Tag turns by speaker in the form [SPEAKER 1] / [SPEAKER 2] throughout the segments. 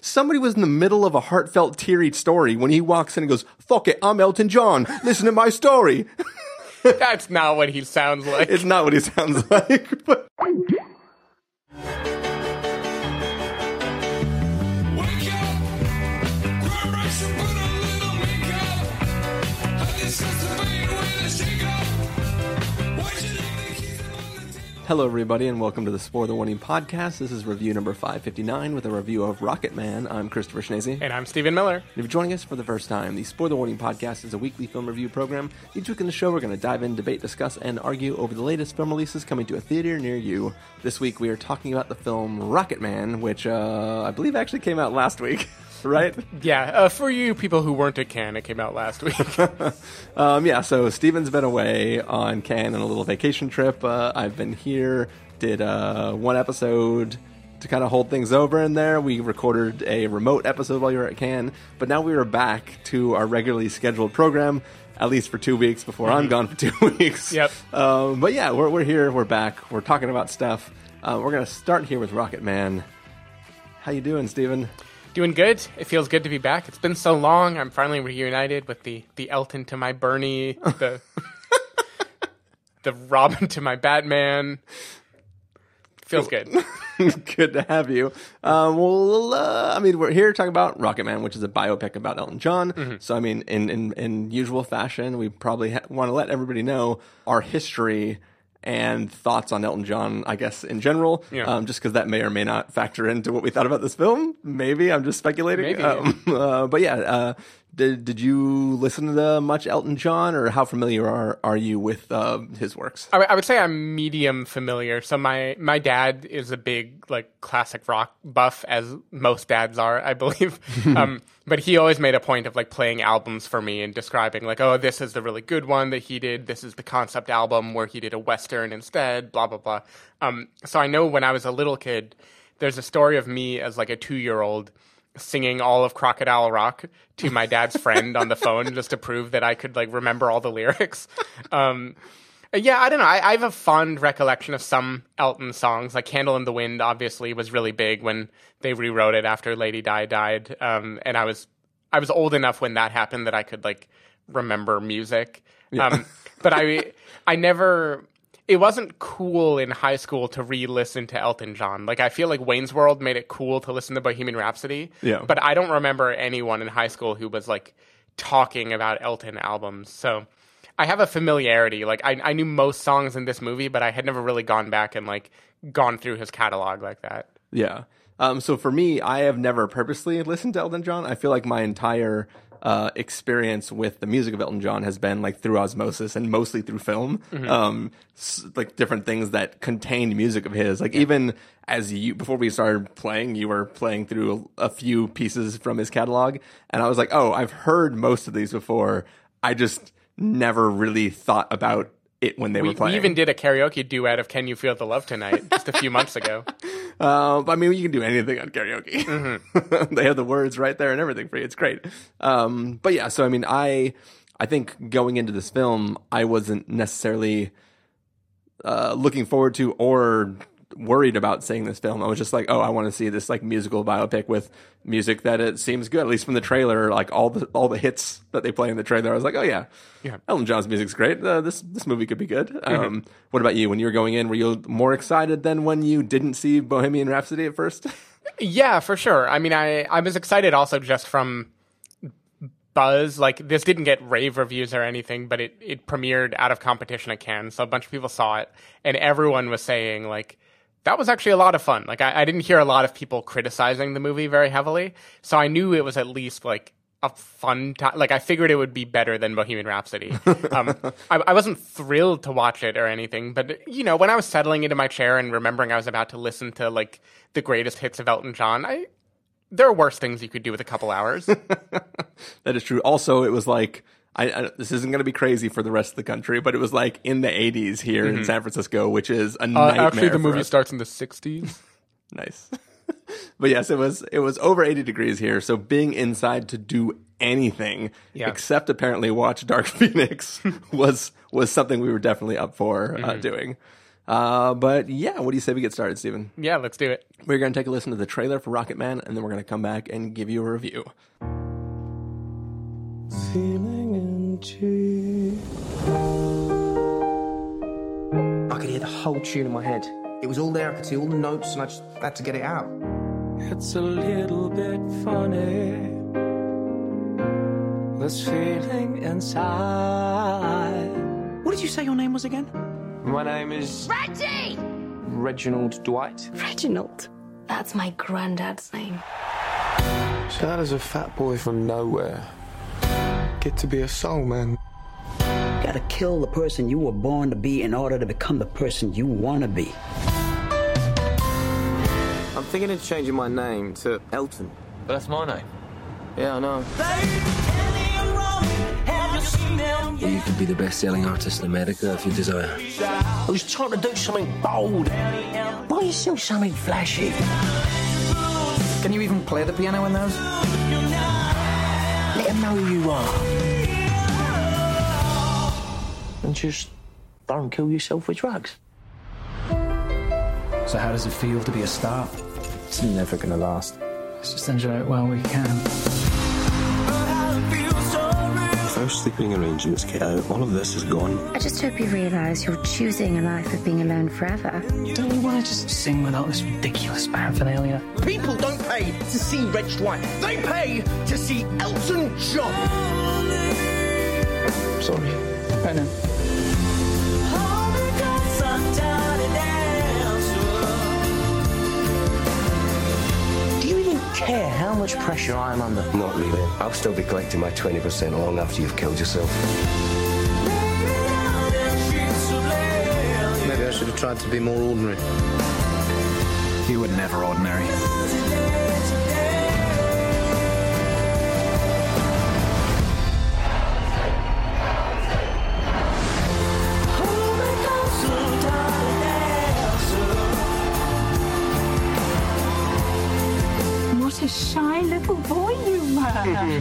[SPEAKER 1] Somebody was in the middle of a heartfelt, teary story when he walks in and goes, "Fuck it, I'm Elton John. Listen to my story."
[SPEAKER 2] That's not what he sounds like.
[SPEAKER 1] it's not what he sounds like, but Hello, everybody, and welcome to the Spoiler the Warning podcast. This is review number 559 with a review of Rocketman. I'm Christopher Schnese.
[SPEAKER 2] and I'm Stephen Miller.
[SPEAKER 1] If you're joining us for the first time, the Spoiler Warning podcast is a weekly film review program. Each week in the show, we're going to dive in, debate, discuss, and argue over the latest film releases coming to a theater near you. This week, we are talking about the film Rocketman, which uh, I believe actually came out last week, right?
[SPEAKER 2] Yeah, uh, for you people who weren't at Cannes, it came out last week.
[SPEAKER 1] Um, yeah, so Stephen's been away on Cannes on a little vacation trip. Uh, I've been here, did uh, one episode to kind of hold things over in there. We recorded a remote episode while you were at Cannes, but now we are back to our regularly scheduled program. At least for two weeks before I'm gone for two weeks.
[SPEAKER 2] Yep.
[SPEAKER 1] Um, but yeah, we're, we're here. We're back. We're talking about stuff. Uh, we're gonna start here with Rocketman. How you doing, Stephen?
[SPEAKER 2] Doing good. It feels good to be back. It's been so long. I'm finally reunited with the the Elton to my Bernie, the the Robin to my Batman. Feels good.
[SPEAKER 1] Good to have you. Um, well, uh, I mean, we're here talking about Rocketman, which is a biopic about Elton John. So, I mean, in in, in usual fashion, we probably ha- want to let everybody know our history and thoughts on Elton John. I guess in general,
[SPEAKER 2] Yeah.
[SPEAKER 1] um, just because that may or may not factor into what we thought about this film. Maybe I'm just speculating.
[SPEAKER 2] Maybe.
[SPEAKER 1] Um, uh, but yeah. Uh, did, did you listen to much Elton John, or how familiar are, are you with uh, his works?
[SPEAKER 2] I, I would say I'm medium familiar. So my my dad is a big like classic rock buff, as most dads are, I believe. um, but he always made a point of like playing albums for me and describing like, oh, this is the really good one that he did. This is the concept album where he did a western instead. Blah blah blah. Um, so I know when I was a little kid, there's a story of me as like a two year old singing all of Crocodile Rock to my dad's friend on the phone just to prove that I could like remember all the lyrics. Um, yeah, I don't know. I, I have a fond recollection of some Elton songs, like "Candle in the Wind." Obviously, was really big when they rewrote it after Lady Di died, um, and I was I was old enough when that happened that I could like remember music. Um, but I I never. It wasn't cool in high school to re-listen to Elton John. Like I feel like Wayne's World made it cool to listen to Bohemian Rhapsody.
[SPEAKER 1] Yeah.
[SPEAKER 2] But I don't remember anyone in high school who was like talking about Elton albums. So I have a familiarity. Like I, I knew most songs in this movie, but I had never really gone back and like gone through his catalog like that.
[SPEAKER 1] Yeah. Um, so for me, I have never purposely listened to Elton John. I feel like my entire uh, experience with the music of Elton John has been like through osmosis and mostly through film. Um, s- like different things that contained music of his. Like even as you before we started playing, you were playing through a, a few pieces from his catalog, and I was like, oh, I've heard most of these before. I just never really thought about it when they
[SPEAKER 2] We,
[SPEAKER 1] were playing.
[SPEAKER 2] we even did a karaoke duet of "Can You Feel the Love Tonight" just a few months ago.
[SPEAKER 1] Uh, I mean, you can do anything on karaoke. they have the words right there and everything for you. It's great. Um, but yeah, so I mean, I I think going into this film, I wasn't necessarily uh, looking forward to or worried about seeing this film. I was just like, oh, I want to see this like musical biopic with music that it seems good, at least from the trailer. Like all the all the hits that they play in the trailer, I was like, oh yeah,
[SPEAKER 2] Yeah.
[SPEAKER 1] Elton John's music's great. Uh, this this movie could be good. Um, what about you? When you were going in, were you more excited than when you didn't see Bohemian Rhapsody at first?
[SPEAKER 2] Yeah, for sure. I mean, I I was excited also just from buzz. Like this didn't get rave reviews or anything, but it it premiered out of competition at Cannes, so a bunch of people saw it, and everyone was saying like. That was actually a lot of fun. Like I, I didn't hear a lot of people criticizing the movie very heavily, so I knew it was at least like a fun time. Like I figured it would be better than Bohemian Rhapsody. um, I, I wasn't thrilled to watch it or anything, but you know, when I was settling into my chair and remembering I was about to listen to like the greatest hits of Elton John, I there are worse things you could do with a couple hours.
[SPEAKER 1] that is true. Also, it was like I, I this isn't going to be crazy for the rest of the country, but it was like in the 80s here in San Francisco, which is a
[SPEAKER 2] Uh,
[SPEAKER 1] nightmare.
[SPEAKER 2] actually, the
[SPEAKER 1] for
[SPEAKER 2] movie
[SPEAKER 1] us.
[SPEAKER 2] starts in the '60s.
[SPEAKER 1] Nice. but yes, it was it was over 80 degrees here, so being inside to do anything
[SPEAKER 2] Yeah.
[SPEAKER 1] except apparently watch Dark Phoenix was was something we were definitely up for uh, doing. Uh, but yeah, what do you say we get started, Stephen?
[SPEAKER 2] Yeah, let's do it.
[SPEAKER 1] We're going to take a listen to the trailer for Rocketman, and then we're going to come back and give you a review.
[SPEAKER 3] feeling in cheap.
[SPEAKER 4] I could hear the whole tune in my head. It was all there, I could see all the notes, and I just had to get it out.
[SPEAKER 3] It's a little bit funny. This feeling inside.
[SPEAKER 4] What did you say your name was again?
[SPEAKER 3] My name is
[SPEAKER 5] Reggie!
[SPEAKER 4] Reginald Dwight.
[SPEAKER 5] Reginald. That's my granddad's name.
[SPEAKER 3] So how does a fat boy from nowhere get to be a soul man?
[SPEAKER 6] gotta kill the person you were born to be in order to become the person you wanna be.
[SPEAKER 4] I'm thinking of changing my name to Elton.
[SPEAKER 7] But that's my name.
[SPEAKER 4] Yeah, I know.
[SPEAKER 7] You could be the best-selling artist in America if you desire.
[SPEAKER 6] I was trying to do something bold. Why are you still something flashy?
[SPEAKER 4] Can you even play the piano in those?
[SPEAKER 6] Let know you are. And just don't kill yourself with drugs.
[SPEAKER 8] So how does it feel to be a star?
[SPEAKER 4] It's never gonna last.
[SPEAKER 8] Let's just enjoy it while we can.
[SPEAKER 3] Those sleeping arrangements get out, all of this is gone.
[SPEAKER 5] I just hope you realize you're choosing a life of being alone forever.
[SPEAKER 8] Don't we want to just sing without this ridiculous paraphernalia?
[SPEAKER 4] People don't pay to see Reg Dwight. They pay to see Elton John.
[SPEAKER 6] Sorry.
[SPEAKER 8] I know.
[SPEAKER 6] Care how much pressure I'm under?
[SPEAKER 7] Not really. I'll still be collecting my 20% long after you've killed yourself.
[SPEAKER 4] Maybe I should have tried to be more ordinary.
[SPEAKER 8] You were never ordinary.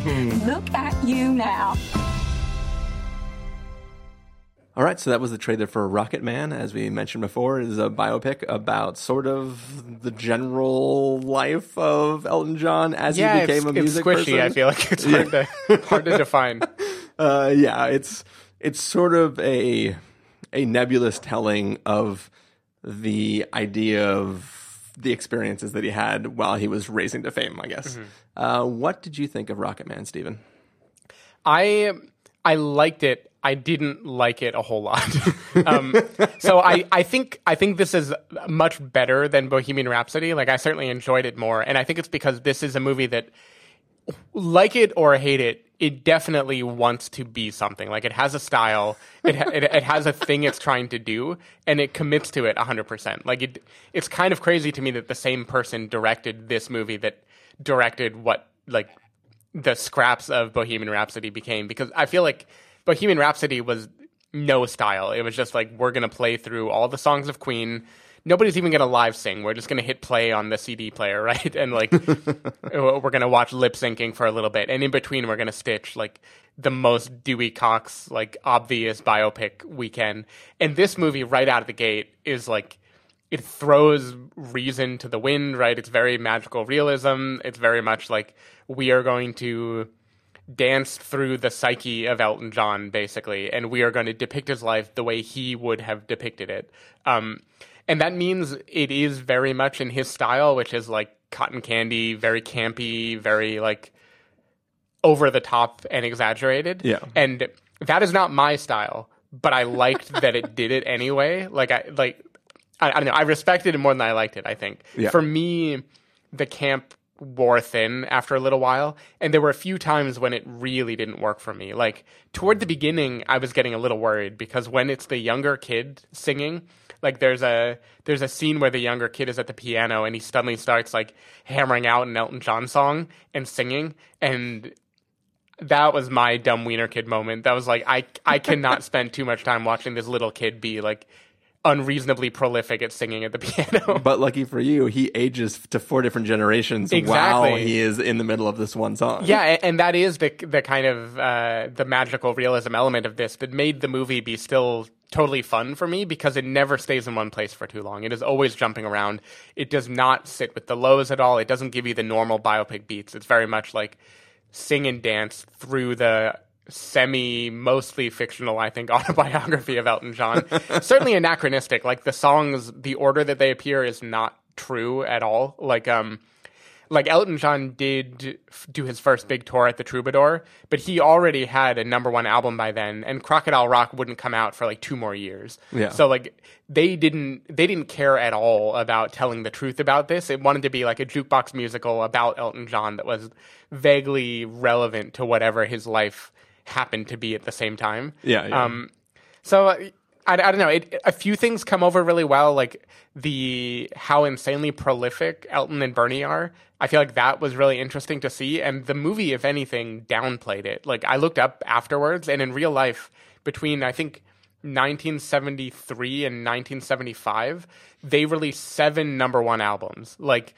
[SPEAKER 9] Look at you now.
[SPEAKER 1] All right, so that was the trailer for Rocketman. As we mentioned before, it is a biopic about sort of the general life of Elton John as
[SPEAKER 2] Yeah,
[SPEAKER 1] he became
[SPEAKER 2] it's,
[SPEAKER 1] a
[SPEAKER 2] it's
[SPEAKER 1] music
[SPEAKER 2] squishy.
[SPEAKER 1] person.
[SPEAKER 2] I feel like it's hard to hard to define.
[SPEAKER 1] uh, yeah, it's it's sort of a a nebulous telling of the idea of the experiences that he had while he was raising to fame. I guess.
[SPEAKER 2] Mm-hmm.
[SPEAKER 1] Uh, what did you think of Rocketman, Stephen?
[SPEAKER 2] I I liked it. I didn't like it a whole lot. um, so I, I think I think this is much better than Bohemian Rhapsody. Like I certainly enjoyed it more, and I think it's because this is a movie that, like it or hate it, it definitely wants to be something. Like it has a style, it ha- it, it has a thing it's trying to do, and it commits to it hundred percent. Like it, it's kind of crazy to me that the same person directed this movie that directed what like the scraps of Bohemian Rhapsody became because I feel like Bohemian Rhapsody was no style. It was just like we're gonna play through all the songs of Queen. Nobody's even gonna live sing. We're just gonna hit play on the CD player, right? And like we're gonna watch lip syncing for a little bit, and in between we're gonna stitch like the most Dewey Cox like obvious biopic we can. And this movie right out of the gate is like it throws reason to the wind, right? It's very magical realism. It's very much like we are going to dance through the psyche of Elton John, basically, and we are going to depict his life the way he would have depicted it. Um, and that means it is very much in his style, which is like cotton candy, very campy, very like over the top and exaggerated.
[SPEAKER 1] Yeah.
[SPEAKER 2] And that is not my style, but I liked that it did it anyway. Like I like I, I don't know, I respected it more than I liked it, I think.
[SPEAKER 1] Yeah.
[SPEAKER 2] For me, the camp wore thin after a little while, and there were a few times when it really didn't work for me. Like toward the beginning, I was getting a little worried because when it's the younger kid singing, like there's a there's a scene where the younger kid is at the piano and he suddenly starts like hammering out an Elton John song and singing and that was my dumb wiener kid moment. That was like I I cannot spend too much time watching this little kid be like unreasonably prolific at singing at the piano.
[SPEAKER 1] But lucky for you, he ages to four different generations while he is in the middle of this one song.
[SPEAKER 2] Yeah, and that is the the kind of uh, the magical realism element of this that made the movie be still totally fun for me because it never stays in one place for too long. It is always jumping around. It does not sit with the lows at all. It doesn't give you the normal biopic beats. It's very much like sing and dance through the semi mostly fictional i think autobiography of elton john certainly anachronistic like the songs the order that they appear is not true at all like um like Elton John did f- do his first big tour at the Troubadour, but he already had a number one album by then, and Crocodile Rock wouldn't come out for like two more years.
[SPEAKER 1] Yeah.
[SPEAKER 2] So like they didn't they didn't care at all about telling the truth about this. It wanted to be like a jukebox musical about Elton John that was vaguely relevant to whatever his life happened to be at the same time.
[SPEAKER 1] Yeah, yeah.
[SPEAKER 2] Um, so uh, I, I don't know. It, a few things come over really well, like the how insanely prolific Elton and Bernie are. I feel like that was really interesting to see, and the movie, if anything, downplayed it. Like I looked up afterwards, and in real life, between I think 1973 and 1975, they released seven number one albums. Like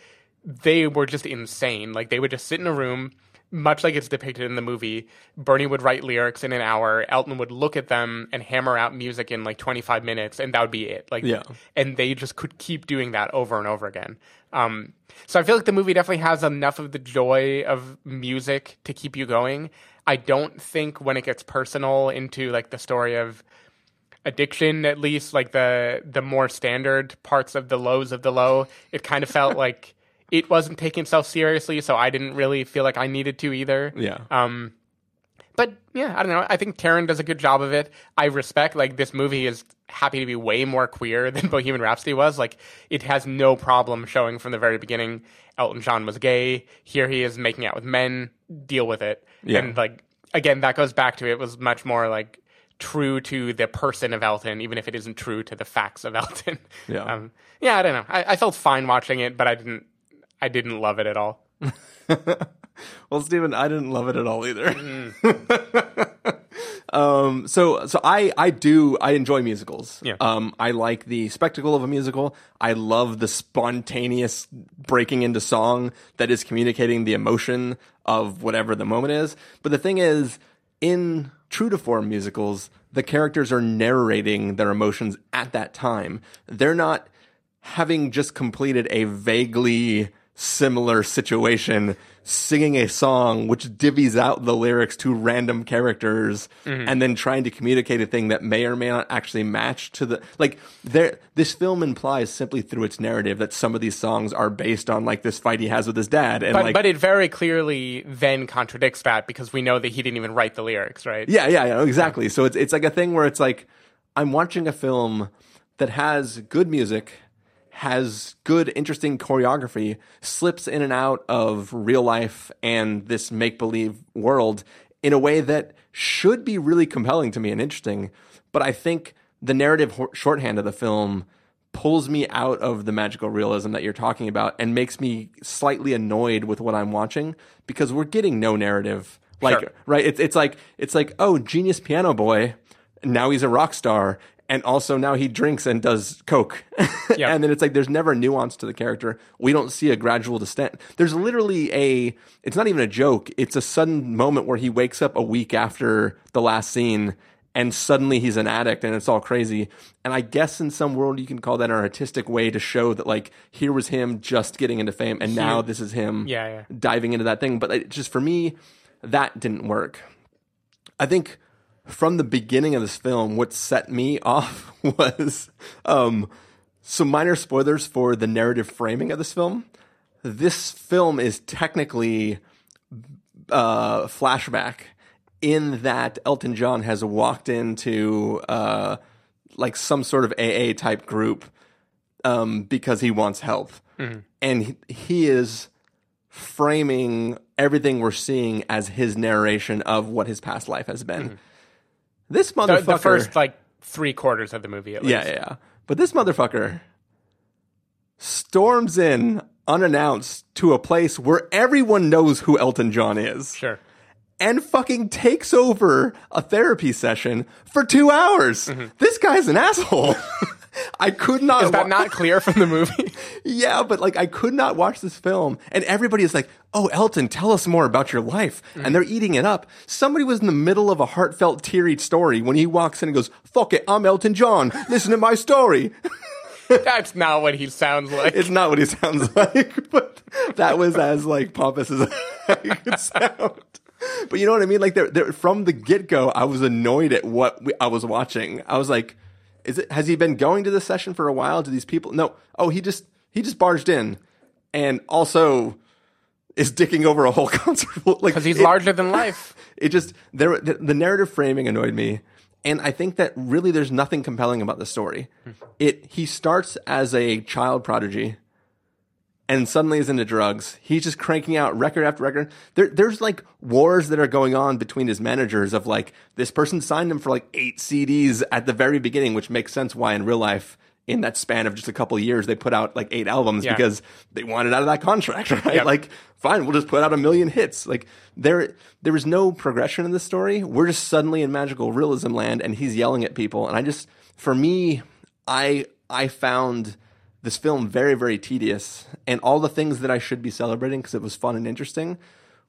[SPEAKER 2] they were just insane. Like they would just sit in a room, much like it's depicted in the movie. Bernie would write lyrics in an hour. Elton would look at them and hammer out music in like 25 minutes, and that would be it. Like,
[SPEAKER 1] Yeah.
[SPEAKER 2] and they just could keep doing that over and over again. Um, so I feel like the movie definitely has enough of the joy of music to keep you going. I don't think when it gets personal into like the story of addiction at least like the the more standard parts of the lows of the low it kind of felt like it wasn't taking itself seriously so i didn't really feel like i needed to either
[SPEAKER 1] Yeah.
[SPEAKER 2] um but yeah i don't know i think Taron does a good job of it i respect like this movie is happy to be way more queer than bohemian rhapsody was like it has no problem showing from the very beginning elton john was gay here he is making out with men deal with it
[SPEAKER 1] Yeah.
[SPEAKER 2] and like again that goes back to it was much more like true to the person of Elton, even if it isn't true to the facts of Elton.
[SPEAKER 1] Yeah.
[SPEAKER 2] um, yeah. I don't know. I, I felt fine watching it, but I didn't. I didn't love it at all.
[SPEAKER 1] Well, Stephen, I didn't love it at all either.
[SPEAKER 2] Mm.
[SPEAKER 1] um, so, so I, I do, I enjoy musicals.
[SPEAKER 2] Yeah.
[SPEAKER 1] Um, I like the spectacle of a musical. I love the spontaneous breaking into song that is communicating the emotion of whatever the moment is. But the thing is, in true to form musicals, the characters are narrating their emotions at that time. They're not having just completed a vaguely similar situation, singing a song which divvies out the lyrics to random characters mm-hmm. and then trying to communicate a thing that may or may not actually match to the like there this film implies simply through its narrative that some of these songs are based on like this fight he has with his dad and
[SPEAKER 2] But
[SPEAKER 1] like
[SPEAKER 2] but it very clearly then contradicts that because we know that he didn't even write the lyrics, right?
[SPEAKER 1] Yeah, yeah, yeah, exactly. So it's it's like a thing where it's like I'm watching a film that has good music, has good interesting choreography, slips in and out of real life and this make believe world in a way that should be really compelling to me and interesting. But I think the narrative ho- shorthand of the film pulls me out of the magical realism that you're talking about and makes me slightly annoyed with what I'm watching because we're getting no narrative. Like
[SPEAKER 2] Sure.
[SPEAKER 1] right? It's it's like it's like oh, genius piano boy. Now he's a rock star, and also now he drinks and does coke.
[SPEAKER 2] Yep.
[SPEAKER 1] and then it's like there's never nuance to the character. We don't see a gradual descent. There's literally a. It's not even a joke. It's a sudden moment where he wakes up a week after the last scene. And suddenly he's an addict and it's all crazy. And I guess in some world you can call that an artistic way to show that like here was him just getting into fame and now this is him
[SPEAKER 2] Yeah, yeah.
[SPEAKER 1] diving into that thing. But it just for me, that didn't work. I think from the beginning of this film, what set me off was um, some minor spoilers for the narrative framing of this film. This film is technically uh, flashback in that Elton John has walked into uh, like some sort of AA type group um, because he wants help, and he, he is framing everything we're seeing as his narration of what his past life has been. This motherfucker,
[SPEAKER 2] the first like three quarters of the movie, at least.
[SPEAKER 1] yeah, yeah, yeah. But this motherfucker storms in unannounced to a place where everyone knows who Elton John is
[SPEAKER 2] Sure.
[SPEAKER 1] and fucking takes over a therapy session for two hours.
[SPEAKER 2] Mm-hmm.
[SPEAKER 1] This guy's an asshole. I could not.
[SPEAKER 2] Is that
[SPEAKER 1] wa-
[SPEAKER 2] not clear from the movie?
[SPEAKER 1] Yeah, but like I could not watch this film, and everybody is like, "Oh, Elton, tell us more about your life," and they're eating it up. Somebody was in the middle of a heartfelt, teary story when he walks in and goes, "Fuck it, I'm Elton John. Listen to my story."
[SPEAKER 2] That's not what he sounds like.
[SPEAKER 1] It's not what he sounds like, but that was as like pompous as I could sound. But you know what I mean? Like, they're, they're, from the get go, I was annoyed at what we, I was watching. I was like, "Is it? Has he been going to this session for a while? Do these people? No. Oh, he just he just barged in, and also is dicking over a whole concert. like
[SPEAKER 2] Because he's
[SPEAKER 1] it-
[SPEAKER 2] larger than life.
[SPEAKER 1] it just there the, the narrative framing annoyed me and i think that really there's nothing compelling about the story hmm. it he starts as a child prodigy and suddenly is into drugs he's just cranking out record after record there, there's like wars that are going on between his managers of like this person signed him for like eight cds at the very beginning which makes sense why in real life in that span of just a couple of years they put out like eight albums
[SPEAKER 2] Yeah.
[SPEAKER 1] because they wanted out of that contract right
[SPEAKER 2] Yep.
[SPEAKER 1] like fine, we'll just put out a million hits. Like there, there was no progression in the story. We're just suddenly in magical realism land, and he's yelling at people. And I just, for me, I I found this film very very tedious, and all the things that I should be celebrating because it was fun and interesting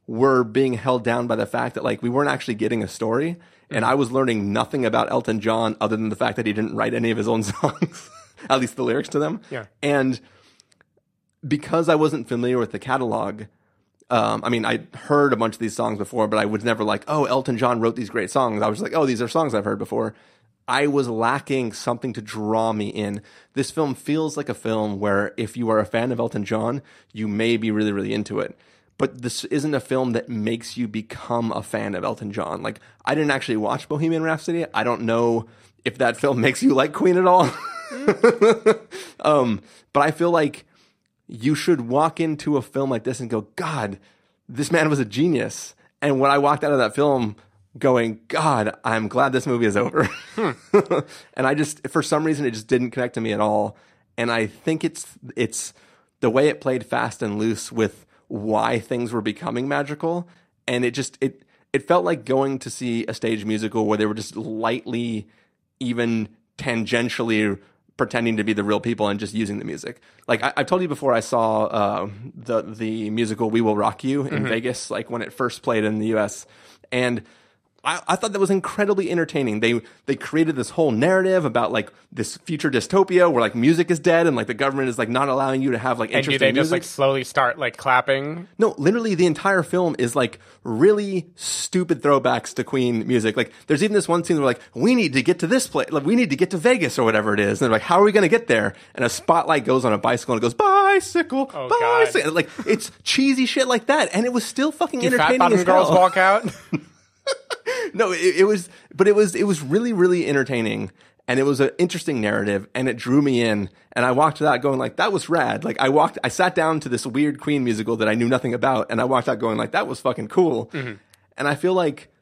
[SPEAKER 1] were being held down by the fact that like we weren't actually getting a story, and I was learning nothing about Elton John other than the fact that he didn't write any of his own songs, at least the lyrics to them.
[SPEAKER 2] Yeah.
[SPEAKER 1] and because I wasn't familiar with the catalog, um, I mean, I heard a bunch of these songs before, but I was never like, oh, Elton John wrote these great songs. I was like, oh, these are songs I've heard before. I was lacking something to draw me in. This film feels like a film where if you are a fan of Elton John, you may be really, really into it. But this isn't a film that makes you become a fan of Elton John. Like, I didn't actually watch Bohemian Rhapsody. I don't know if that film makes you like Queen at all. um, but I feel like you should walk into a film like this and go, God, this man was a genius. And when I walked out of that film going, God, I'm glad this movie is over. and I just, for some reason, it just didn't connect to me at all. And I think it's, it's the way it played fast and loose with why things were becoming magical. And it just, it, it felt like going to see a stage musical where they were just lightly, even tangentially pretending to be the real people and just using the music. Like I, I've told you before, I saw uh, the the musical "We Will Rock You" in Vegas, like when it first played in the U.S. and. I, I thought that was incredibly entertaining. They they created this whole narrative about like this future dystopia where like music is dead and like the government is like not allowing you to have like
[SPEAKER 2] And do
[SPEAKER 1] interesting
[SPEAKER 2] they just like slowly start like clapping?
[SPEAKER 1] No, literally the entire film is like really stupid throwbacks to Queen music. Like there's even this one scene where like, we need to get to this place, like we need to get to Vegas or whatever it is. And they're like, how are we going to get there? And a spotlight goes on a bicycle and it goes, bicycle,
[SPEAKER 2] Oh,
[SPEAKER 1] bicycle. Like it's cheesy shit like that. And it was still fucking
[SPEAKER 2] Do fat
[SPEAKER 1] entertaining
[SPEAKER 2] bottom
[SPEAKER 1] as
[SPEAKER 2] girls walk out?
[SPEAKER 1] no, it, it was, but it was, it was really, really entertaining. And it was an interesting narrative and it drew me in. And I walked out going like, that was rad. Like I walked, I sat down to this weird Queen musical that I knew nothing about. And I walked out going like, that was fucking cool. And I feel like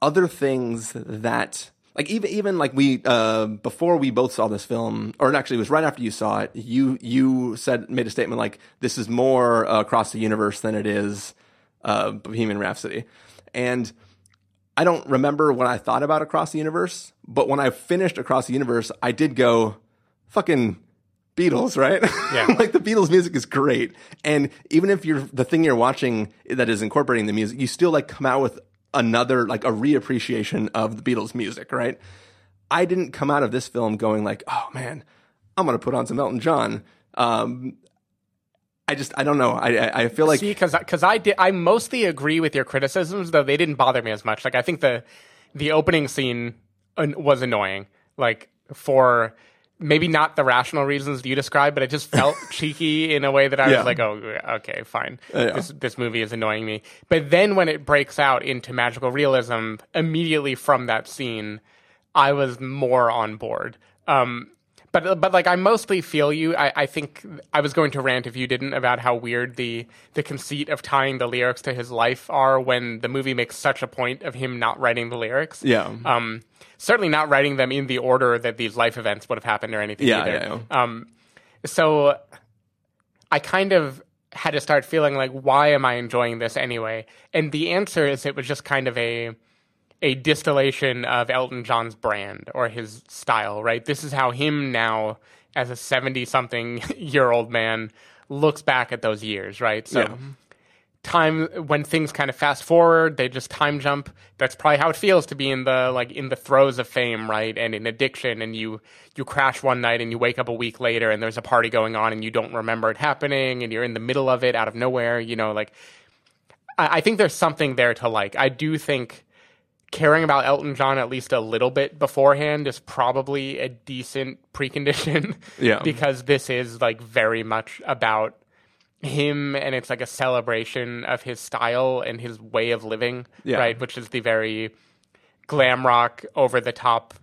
[SPEAKER 1] other things that, like even, even like we, uh, before we both saw this film, or actually it was right after you saw it, you, you said, made a statement like, this is more uh, across the universe than it is, uh, Bohemian Rhapsody. And, I don't remember what I thought about Across the Universe, but when I finished Across the Universe, I did go, fucking Beatles, right?
[SPEAKER 2] Yeah.
[SPEAKER 1] like the Beatles music is great. And even if you're the thing you're watching that is incorporating the music, you still like come out with another, like a reappreciation of the Beatles music, right? I didn't come out of this film going like, oh man, I'm going to put on some Elton John. Um, I just, I don't know. I, I, feel like,
[SPEAKER 2] See, because because I did I mostly agree with your criticisms, though they didn't bother me as much. Like I think the the opening scene was annoying, like for maybe not the rational reasons you described, but it just felt cheeky in a way that I
[SPEAKER 1] Yeah.
[SPEAKER 2] was like, oh, okay, fine.
[SPEAKER 1] Yeah.
[SPEAKER 2] This this movie is annoying me. But then when it breaks out into magical realism, immediately from that scene, I was more on board. Um, but but like I mostly feel you. I, I think I was going to rant if you didn't about how weird the the conceit of tying the lyrics to his life are when the movie makes such a point of him not writing the lyrics.
[SPEAKER 1] Yeah.
[SPEAKER 2] Um, certainly not writing them in the order that these life events would have happened or anything.
[SPEAKER 1] Yeah,
[SPEAKER 2] either.
[SPEAKER 1] yeah, yeah.
[SPEAKER 2] Um, so I kind of had to start feeling like, why am I enjoying this anyway? And the answer is it was just kind of a a distillation of Elton John's brand or his style, right? This is how him now, as a 70 something year old man, looks back at those years, right? So,
[SPEAKER 1] Yeah.
[SPEAKER 2] time when things kind of fast forward, they just time jump. That's probably how it feels to be in the like in the throes of fame, right? And in addiction, and you you crash one night and you wake up a week later and there's a party going on and you don't remember it happening and you're in the middle of it out of nowhere. You know, like I, I think there's something there to like. I do think caring about Elton John at least a little bit beforehand is probably a decent precondition.
[SPEAKER 1] Yeah.
[SPEAKER 2] because this is like very much about him and it's like a celebration of his style and his way of living,
[SPEAKER 1] Yeah.
[SPEAKER 2] right? Which is the very glam rock, over the top,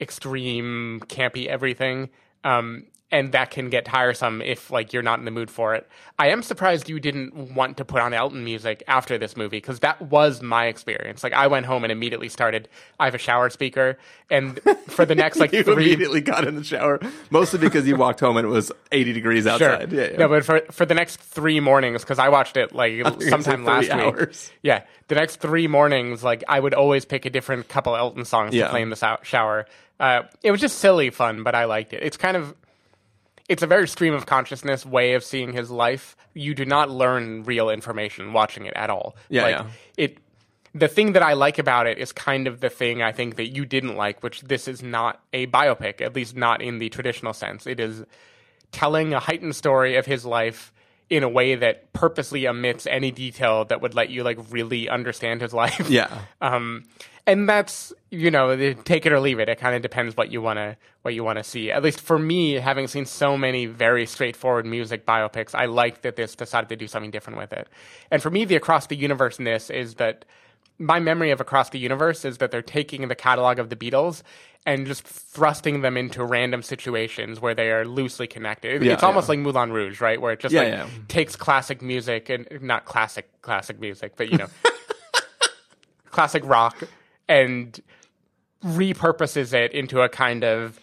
[SPEAKER 2] extreme, campy everything. Um, and that can get tiresome if like you're not in the mood for it. I am surprised you didn't want to put on Elton music after this movie because that was my experience. Like I went home and immediately started. I have a shower speaker, and for the next like
[SPEAKER 1] you
[SPEAKER 2] three
[SPEAKER 1] immediately got in the shower, mostly because you walked home and it was 80 degrees outside.
[SPEAKER 2] Sure.
[SPEAKER 1] Yeah, yeah.
[SPEAKER 2] No, but for for the next three mornings, because I watched it like
[SPEAKER 1] thought you were gonna
[SPEAKER 2] sometime last
[SPEAKER 1] three
[SPEAKER 2] week.
[SPEAKER 1] hours.
[SPEAKER 2] Yeah, the next three mornings, like I would always pick a different couple Elton songs
[SPEAKER 1] Yeah.
[SPEAKER 2] to play in the shower. Uh, it was just silly fun, but I liked it. It's kind of it's a very stream of consciousness way of seeing his life. You do not learn real information watching it at all.
[SPEAKER 1] Yeah,
[SPEAKER 2] like,
[SPEAKER 1] yeah.
[SPEAKER 2] It the thing that I like about it is kind of the thing I think that you didn't like, which this is not a biopic, at least not in the traditional sense. It is telling a heightened story of his life in a way that purposely omits any detail that would let you like really understand his life.
[SPEAKER 1] Yeah.
[SPEAKER 2] Um, and that's you know take it or leave it. It kind of depends what you want to what you want to see. At least for me, having seen so many very straightforward music biopics, I like that this decided to do something different with it. And for me, the across the universeness is that my memory of across the universe is that they're taking the catalog of the Beatles and just thrusting them into random situations where they are loosely connected.
[SPEAKER 1] Yeah,
[SPEAKER 2] it's almost
[SPEAKER 1] yeah.
[SPEAKER 2] like Moulin Rouge, right? Where it just
[SPEAKER 1] Yeah,
[SPEAKER 2] like
[SPEAKER 1] yeah.
[SPEAKER 2] takes classic music and not classic classic music, but you know, classic rock and repurposes it into a kind of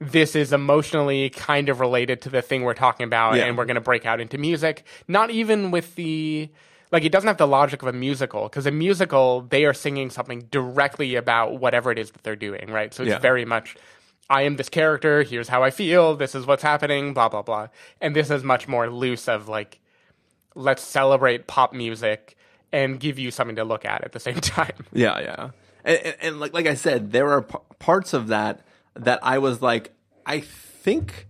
[SPEAKER 2] this is emotionally kind of related to the thing we're talking about
[SPEAKER 1] Yeah.
[SPEAKER 2] and we're going to break out into music not even with the like it doesn't have the logic of a musical because a musical they are singing something directly about whatever it is that they're doing right so it's
[SPEAKER 1] Yeah.
[SPEAKER 2] very much i am this character here's how i feel this is what's happening blah blah blah and this is much more loose of like let's celebrate pop music and give you something to look at at the same time
[SPEAKER 1] Yeah, yeah. And, and, and like like I said, there are p- parts of that that I was like, I think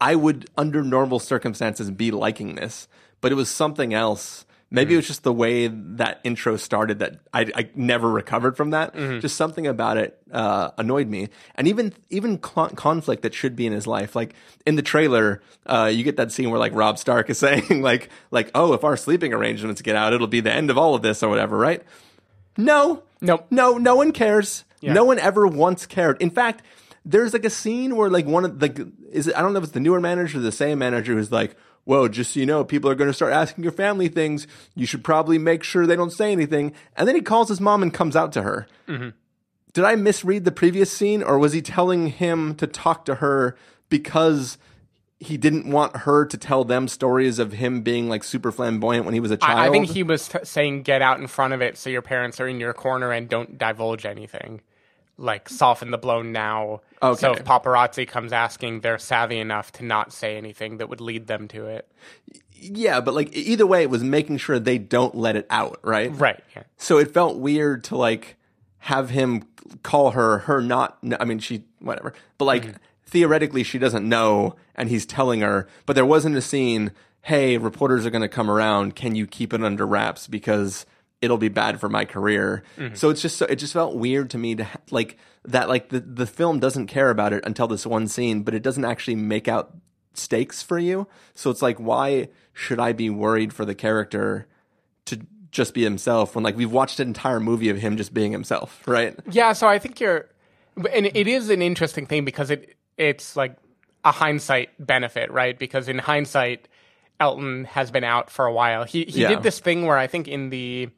[SPEAKER 1] I would, under normal circumstances, be liking this, but it was something else. Maybe it was just the way that intro started that I, I never recovered from that. Just something about it uh, annoyed me, and even even cl- conflict that should be in his life. Like in the trailer, uh, you get that scene where like Robb Stark is saying like like oh if our sleeping arrangements get out, it'll be the end of all of this or whatever, right? No,
[SPEAKER 2] Nope.
[SPEAKER 1] no, no one cares.
[SPEAKER 2] Yeah.
[SPEAKER 1] No one ever once cared. In fact, there's like a scene where like one of the is it, I don't know if it's the newer manager or the same manager who's like, "Whoa, just so you know, people are going to start asking your family things. You should probably make sure they don't say anything." And then he calls his mom and comes out to her. Mm-hmm. Did I misread the previous scene, or was he telling him to talk to her because? He didn't want her to tell them stories of him being like super flamboyant when he was a child.
[SPEAKER 2] I, I think he was t- saying get out in front of it so your parents are in your corner and don't divulge anything. Like soften the blow now.
[SPEAKER 1] Okay.
[SPEAKER 2] So if paparazzi comes asking, they're savvy enough to not say anything that would lead them to it.
[SPEAKER 1] Yeah, but like either way, it was making sure they don't let it out, right?
[SPEAKER 2] Right. Yeah.
[SPEAKER 1] So it felt weird to like have him call her her not. I mean, she whatever, but like
[SPEAKER 2] Mm-hmm.
[SPEAKER 1] Theoretically, she doesn't know, and he's telling her. But there wasn't a scene. Hey, reporters are going to come around. Can you keep it under wraps because it'll be bad for my career?
[SPEAKER 2] Mm-hmm.
[SPEAKER 1] So it's just so it just felt weird to me to ha- like that. Like the the film doesn't care about it until this one scene, but it doesn't actually make out stakes for you. So it's like, why should I be worried for the character to just be himself when like we've watched an entire movie of him just being himself, right?
[SPEAKER 2] Yeah, so I think you're, and it is an interesting thing because it it's like a hindsight benefit, right? Because in hindsight, Elton has been out for a while. He he
[SPEAKER 1] Yeah.
[SPEAKER 2] did this thing where I think in the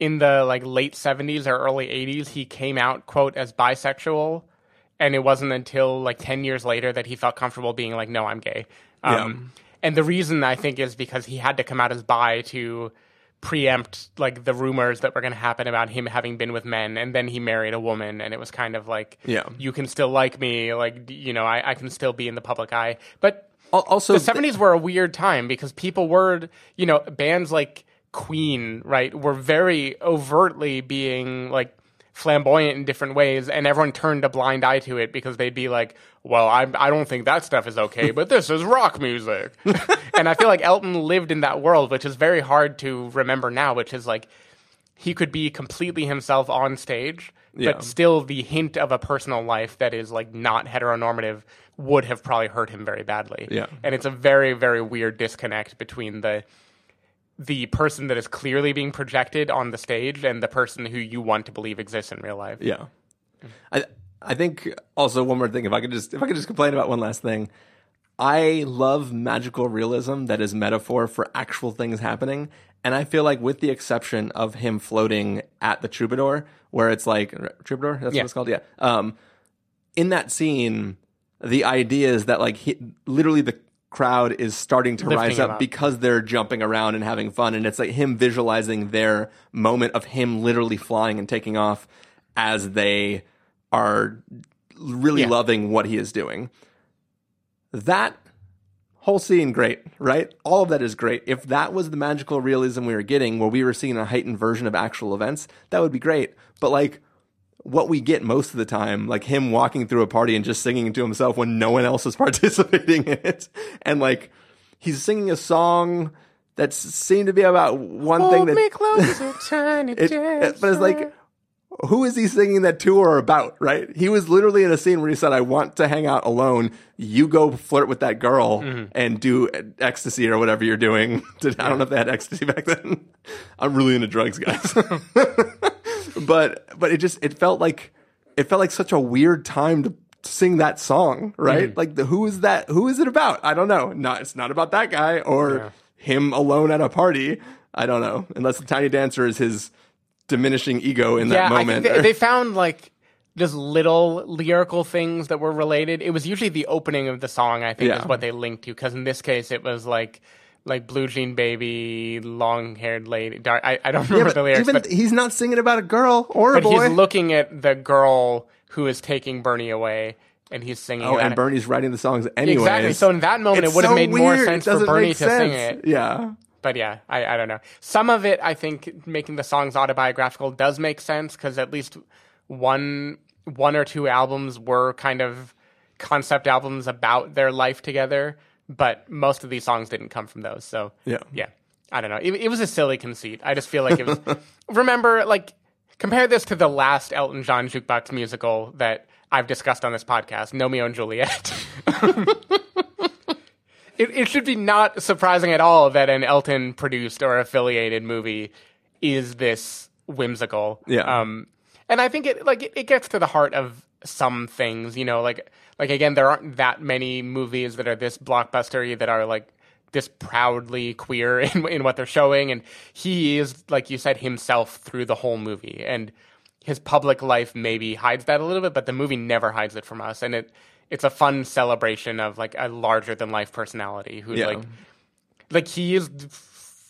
[SPEAKER 2] in the like late seventies or early eighties, he came out quote as bisexual, and it wasn't until like ten years later that he felt comfortable being like, no, I'm gay. Um, And the reason I think is because he had to come out as bi to preempt like the rumors that were going to happen about him having been with men and then he married a woman and it was kind of like
[SPEAKER 1] Yeah.
[SPEAKER 2] you can still like me like you know I, I can still be in the public eye but
[SPEAKER 1] Also,
[SPEAKER 2] the 70s were a weird time because people were you know bands like queen right were very overtly being like flamboyant in different ways and everyone turned a blind eye to it because they'd be like well i, I don't think that stuff is okay but this is rock music and i feel like elton lived in that world which is very hard to remember now which is like he could be completely himself on stage
[SPEAKER 1] Yeah.
[SPEAKER 2] but still the hint of a personal life that is like not heteronormative would have probably hurt him very badly
[SPEAKER 1] Yeah.
[SPEAKER 2] and it's a very very weird disconnect between the the person that is clearly being projected on the stage and the person who you want to believe exists in real life
[SPEAKER 1] Yeah. I I think also one more thing if I could just if I could just complain about one last thing. I love magical realism that is metaphor for actual things happening. And I feel like with the exception of him floating at the troubadour, where it's like troubadour, that's
[SPEAKER 2] Yeah.
[SPEAKER 1] what it's called, yeah. Um in that scene, the idea is that like he, literally the crowd is starting to
[SPEAKER 2] Lifting
[SPEAKER 1] rise up
[SPEAKER 2] up.
[SPEAKER 1] because they're jumping around and having fun and it's like him visualizing their moment of him literally flying and taking off as they are really
[SPEAKER 2] Yeah.
[SPEAKER 1] loving what he is doing that whole scene great right all of that is great if that was the magical realism we were getting where we were seeing a heightened version of actual events that would be great but like what we get most of the time, like him walking through a party and just singing to himself when no one else is participating in it. And like he's singing a song that seemed to be about one thing that
[SPEAKER 2] me closer, tiny
[SPEAKER 1] it, it- but it's like who is he singing that to or about, right? He was literally in a scene where he said, I want to hang out alone. You go flirt with that girl
[SPEAKER 2] Mm-hmm.
[SPEAKER 1] and do ecstasy or whatever you're doing. I don't know if they had ecstasy back then. I'm really into drugs, guys. But but it just it felt like it felt like such a weird time to sing that song, right?
[SPEAKER 2] Mm-hmm.
[SPEAKER 1] Like the who is that who is it about? I don't know. Not it's not about that guy or
[SPEAKER 2] Yeah.
[SPEAKER 1] him alone at a party. I don't know. Unless the tiny dancer is his diminishing ego in that
[SPEAKER 2] yeah, I
[SPEAKER 1] moment.
[SPEAKER 2] they, they found like just little lyrical things that were related. It was usually the opening of the song, I think,
[SPEAKER 1] Yeah.
[SPEAKER 2] is what they linked to. Because in this case, it was like like blue jean baby, long haired lady. Dark. I, I don't
[SPEAKER 1] yeah,
[SPEAKER 2] remember
[SPEAKER 1] but
[SPEAKER 2] the lyrics,
[SPEAKER 1] even
[SPEAKER 2] but,
[SPEAKER 1] he's not singing about a girl or a
[SPEAKER 2] but
[SPEAKER 1] boy.
[SPEAKER 2] he's looking at the girl who is taking Bernie away, and he's singing.
[SPEAKER 1] oh, and Bernie's writing the songs anyway.
[SPEAKER 2] Exactly. So in that moment, it would have made more sense for Bernie to sing it.
[SPEAKER 1] Yeah.
[SPEAKER 2] But yeah, I, I don't know. Some of it, I think, making the songs autobiographical does make sense because at least one one or two albums were kind of concept albums about their life together. But most of these songs didn't come from those. So
[SPEAKER 1] Yeah.
[SPEAKER 2] yeah, I don't know. It, it was a silly conceit. I just feel like it was. remember, like compare this to the last Elton John jukebox musical that I've discussed on this podcast, Gnomeo and Juliet. it, it should be not surprising at all that an Elton produced or affiliated movie is this whimsical.
[SPEAKER 1] Yeah.
[SPEAKER 2] Um, and I think it like it, it gets to the heart of some things, you know, like like again, there aren't that many movies that are this blockbustery that are like this proudly queer in in what they're showing, and he is like you said himself through the whole movie, and his public life maybe hides that a little bit, but the movie never hides it from us, and it it's a fun celebration of like a larger than life personality who's
[SPEAKER 1] Yeah.
[SPEAKER 2] like like he is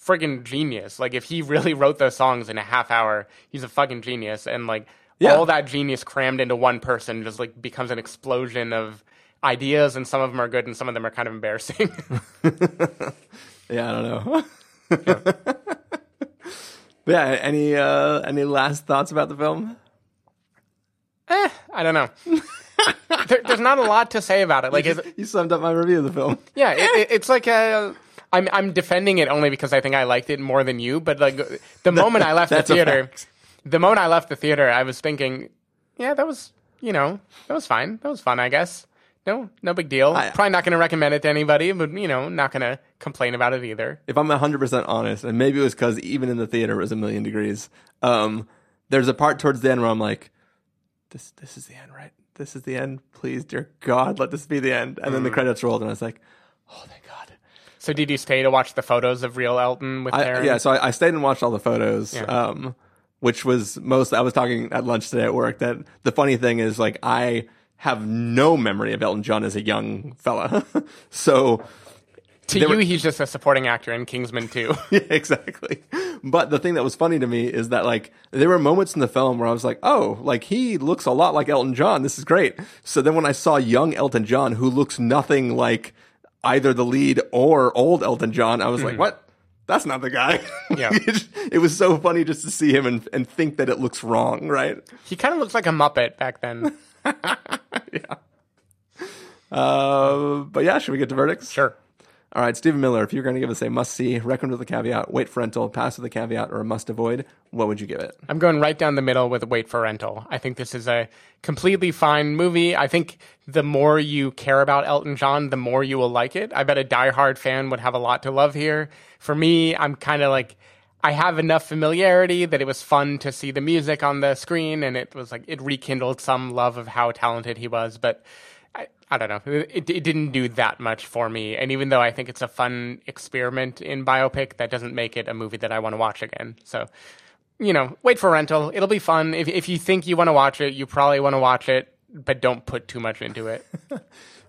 [SPEAKER 2] friggin' genius. Like if he really wrote those songs in a half hour, he's a fucking genius. And like
[SPEAKER 1] Yeah.
[SPEAKER 2] all that genius crammed into one person just like becomes an explosion of ideas, and some of them are good, and some of them are kind of embarrassing.
[SPEAKER 1] Yeah, I don't know. But yeah, any uh any last thoughts about the film?
[SPEAKER 2] eh, I don't know. there, there's not a lot to say about it. Like, it's,
[SPEAKER 1] You summed up my review of the film.
[SPEAKER 2] yeah, it, it, it's like a. I'm I'm defending it only because I think I liked it more than you. But like the moment I left the theater, the moment I left the theater, I was thinking, yeah, that was you know that was fine. That was fun, I guess. No, no big deal.
[SPEAKER 1] I-
[SPEAKER 2] Probably not going to recommend it to anybody, but you know, not going to complain about it either.
[SPEAKER 1] if I'm 100% honest, and maybe it was because even in the theater it was a million degrees, um, there's a part towards the end where I'm like, this, this is the end, right? This is the end. Please, dear God, let this be the end. And then
[SPEAKER 2] Mm.
[SPEAKER 1] the credits rolled, and I was like, oh, thank God.
[SPEAKER 2] So did you stay to watch the photos of real Elton with
[SPEAKER 1] I,
[SPEAKER 2] Taron?
[SPEAKER 1] yeah, so I, I stayed and watched all the photos,
[SPEAKER 2] Yeah.
[SPEAKER 1] um, which was most. I was talking at lunch today at work that the funny thing is, like, I have no memory of Elton John as a young fella. so
[SPEAKER 2] To you,
[SPEAKER 1] were-
[SPEAKER 2] he's just a supporting actor in Kingsman 2.
[SPEAKER 1] yeah, exactly. But the thing that was funny to me is that like there were moments in the film where I was like, oh, like he looks a lot like Elton John. This is great. So then when I saw young Elton John, who looks nothing like either the lead or old Elton John, I was like, what? That's not the guy.
[SPEAKER 2] Yeah.
[SPEAKER 1] it was so funny just to see him and, and think that it looks wrong, right?
[SPEAKER 2] he kind of looks like a Muppet back then. yeah.
[SPEAKER 1] Uh, but yeah, should we get to verdicts?
[SPEAKER 2] Sure.
[SPEAKER 1] All right, Stephen Miller, if you're going to give us a must see, recommend with a caveat, wait for rental, pass with a caveat, or a must avoid, what would you give it?
[SPEAKER 2] I'm going right down the middle with Wait for Rental. I think this is a completely fine movie. I think the more you care about Elton John, the more you will like it. I bet a diehard fan would have a lot to love here. For me, I'm kind of like, I have enough familiarity that it was fun to see the music on the screen and it was like, it rekindled some love of how talented he was. But I, don't know. It, it didn't do that much for me. And even though I think it's a fun experiment in biopic, that doesn't make it a movie that I want to watch again. So, you know, wait for rental. It'll be fun. If if you think you want to watch it, you probably want to watch it, but don't put too much into it.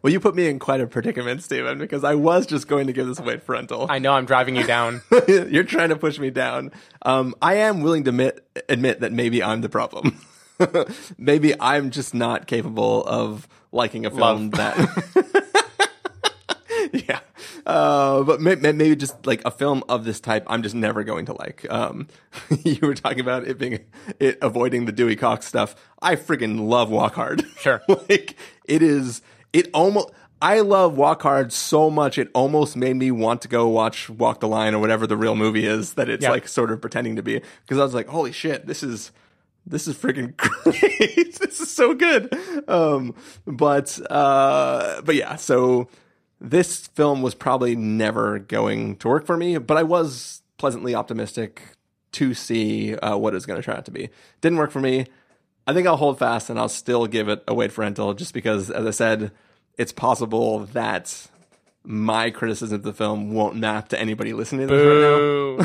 [SPEAKER 1] Well, you put me in quite a predicament, Stephen, because I was just going to give this wait for rental.
[SPEAKER 2] I know I'm driving you down.
[SPEAKER 1] You're trying to push me down. Um, I am willing to admit, admit that maybe I'm the problem. maybe I'm just not capable of liking a film
[SPEAKER 2] Love.
[SPEAKER 1] that. yeah. Uh, but may, may- maybe just like a film of this type, I'm just never going to like. Um, you were talking about it being it avoiding the Dewey Cox stuff. I friggin' love Walk Hard.
[SPEAKER 2] Sure.
[SPEAKER 1] like it is. It almost. I love Walk Hard so much it almost made me want to go watch Walk the Line or whatever the real movie is that it's
[SPEAKER 2] Yeah.
[SPEAKER 1] like sort of pretending to be because I was like, holy shit, this is this is freaking great. this is so good. Um, but uh, but yeah, so this film was probably never going to work for me, but I was pleasantly optimistic to see uh, what it's going to turn out to be. Didn't work for me. I think I'll hold fast and I'll still give it a wait for rental just because, as I said, it's possible that my criticism of the film won't map to anybody listening to this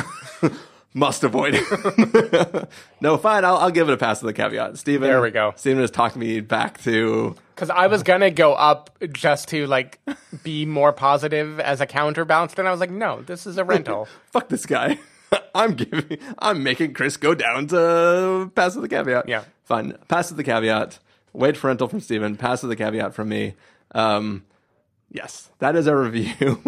[SPEAKER 1] right now. Must avoid. no, fine. I'll, I'll give it a pass with the caveat. Stephen.
[SPEAKER 2] There we go.
[SPEAKER 1] Stephen has talked me back to.
[SPEAKER 2] Because I was gonna go up just to like be more positive as a counterbalance, then I was like, no, this is a rental.
[SPEAKER 1] Fuck this guy. I'm giving. I'm making Chris go down to pass with the caveat.
[SPEAKER 2] Yeah.
[SPEAKER 1] Fine. Pass with the caveat. Wait for rental from Stephen. Pass with the caveat from me. Um, yes, that is our review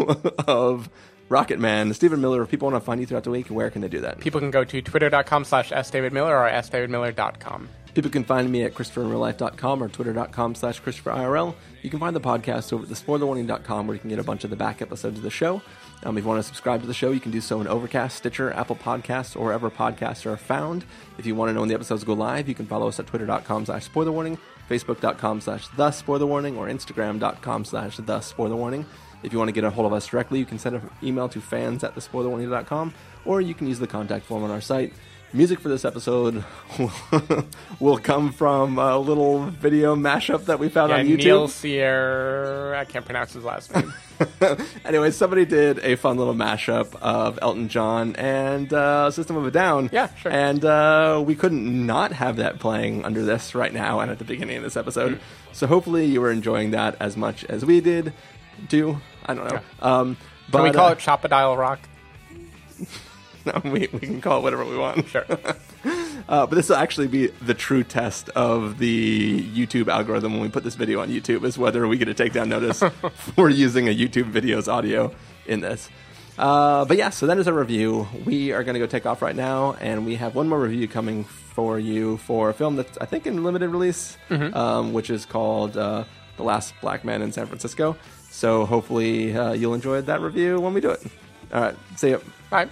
[SPEAKER 1] of Rocketman. Stephen Miller. If people want to find you throughout the week, where can they do that?
[SPEAKER 2] People can go to twitter.com slash sdavidmiller or sdavidmiller.com.
[SPEAKER 1] People can find me at ChristopherInRealLife.com or Twitter.com slash ChristopherIRL. You can find the podcast over at TheSpoilerWarning.com where you can get a bunch of the back episodes of the show. Um, if you want to subscribe to the show, you can do so in Overcast, Stitcher, Apple Podcasts, or wherever podcasts are found. If you want to know when the episodes go live, you can follow us at Twitter.com slash SpoilerWarning, Facebook.com slash The SpoilerWarning, or Instagram.com slash The SpoilerWarning. If you want to get a hold of us directly, you can send an email to fans at thespoilerwarning.com, or you can use the contact form on our site. Music for this episode will come from a little video mashup that we found
[SPEAKER 2] Yeah,
[SPEAKER 1] on YouTube.
[SPEAKER 2] Neil Sierra, I can't pronounce his last name.
[SPEAKER 1] anyway, somebody did a fun little mashup of Elton John and uh, System of a Down.
[SPEAKER 2] Yeah, sure.
[SPEAKER 1] And uh, we couldn't not have that playing under this right now and at the beginning of this episode. So hopefully you were enjoying that as much as we did. Do I don't know. Um, but
[SPEAKER 2] Can we call
[SPEAKER 1] uh,
[SPEAKER 2] it Chopadile Rock?
[SPEAKER 1] No, we, we can call it whatever we want.
[SPEAKER 2] Sure.
[SPEAKER 1] Uh, but this will actually be the true test of the YouTube algorithm when we put this video on YouTube is whether we get a takedown notice for using a YouTube video's audio in this. Uh, but yeah, so that is a review. We are going to go take off right now, and we have one more review coming for you for a film that's I think in limited release, um, which is called uh, "The Last Black Man in San Francisco." So hopefully uh, you'll enjoy that review when we do it. All right, see you.
[SPEAKER 2] Bye.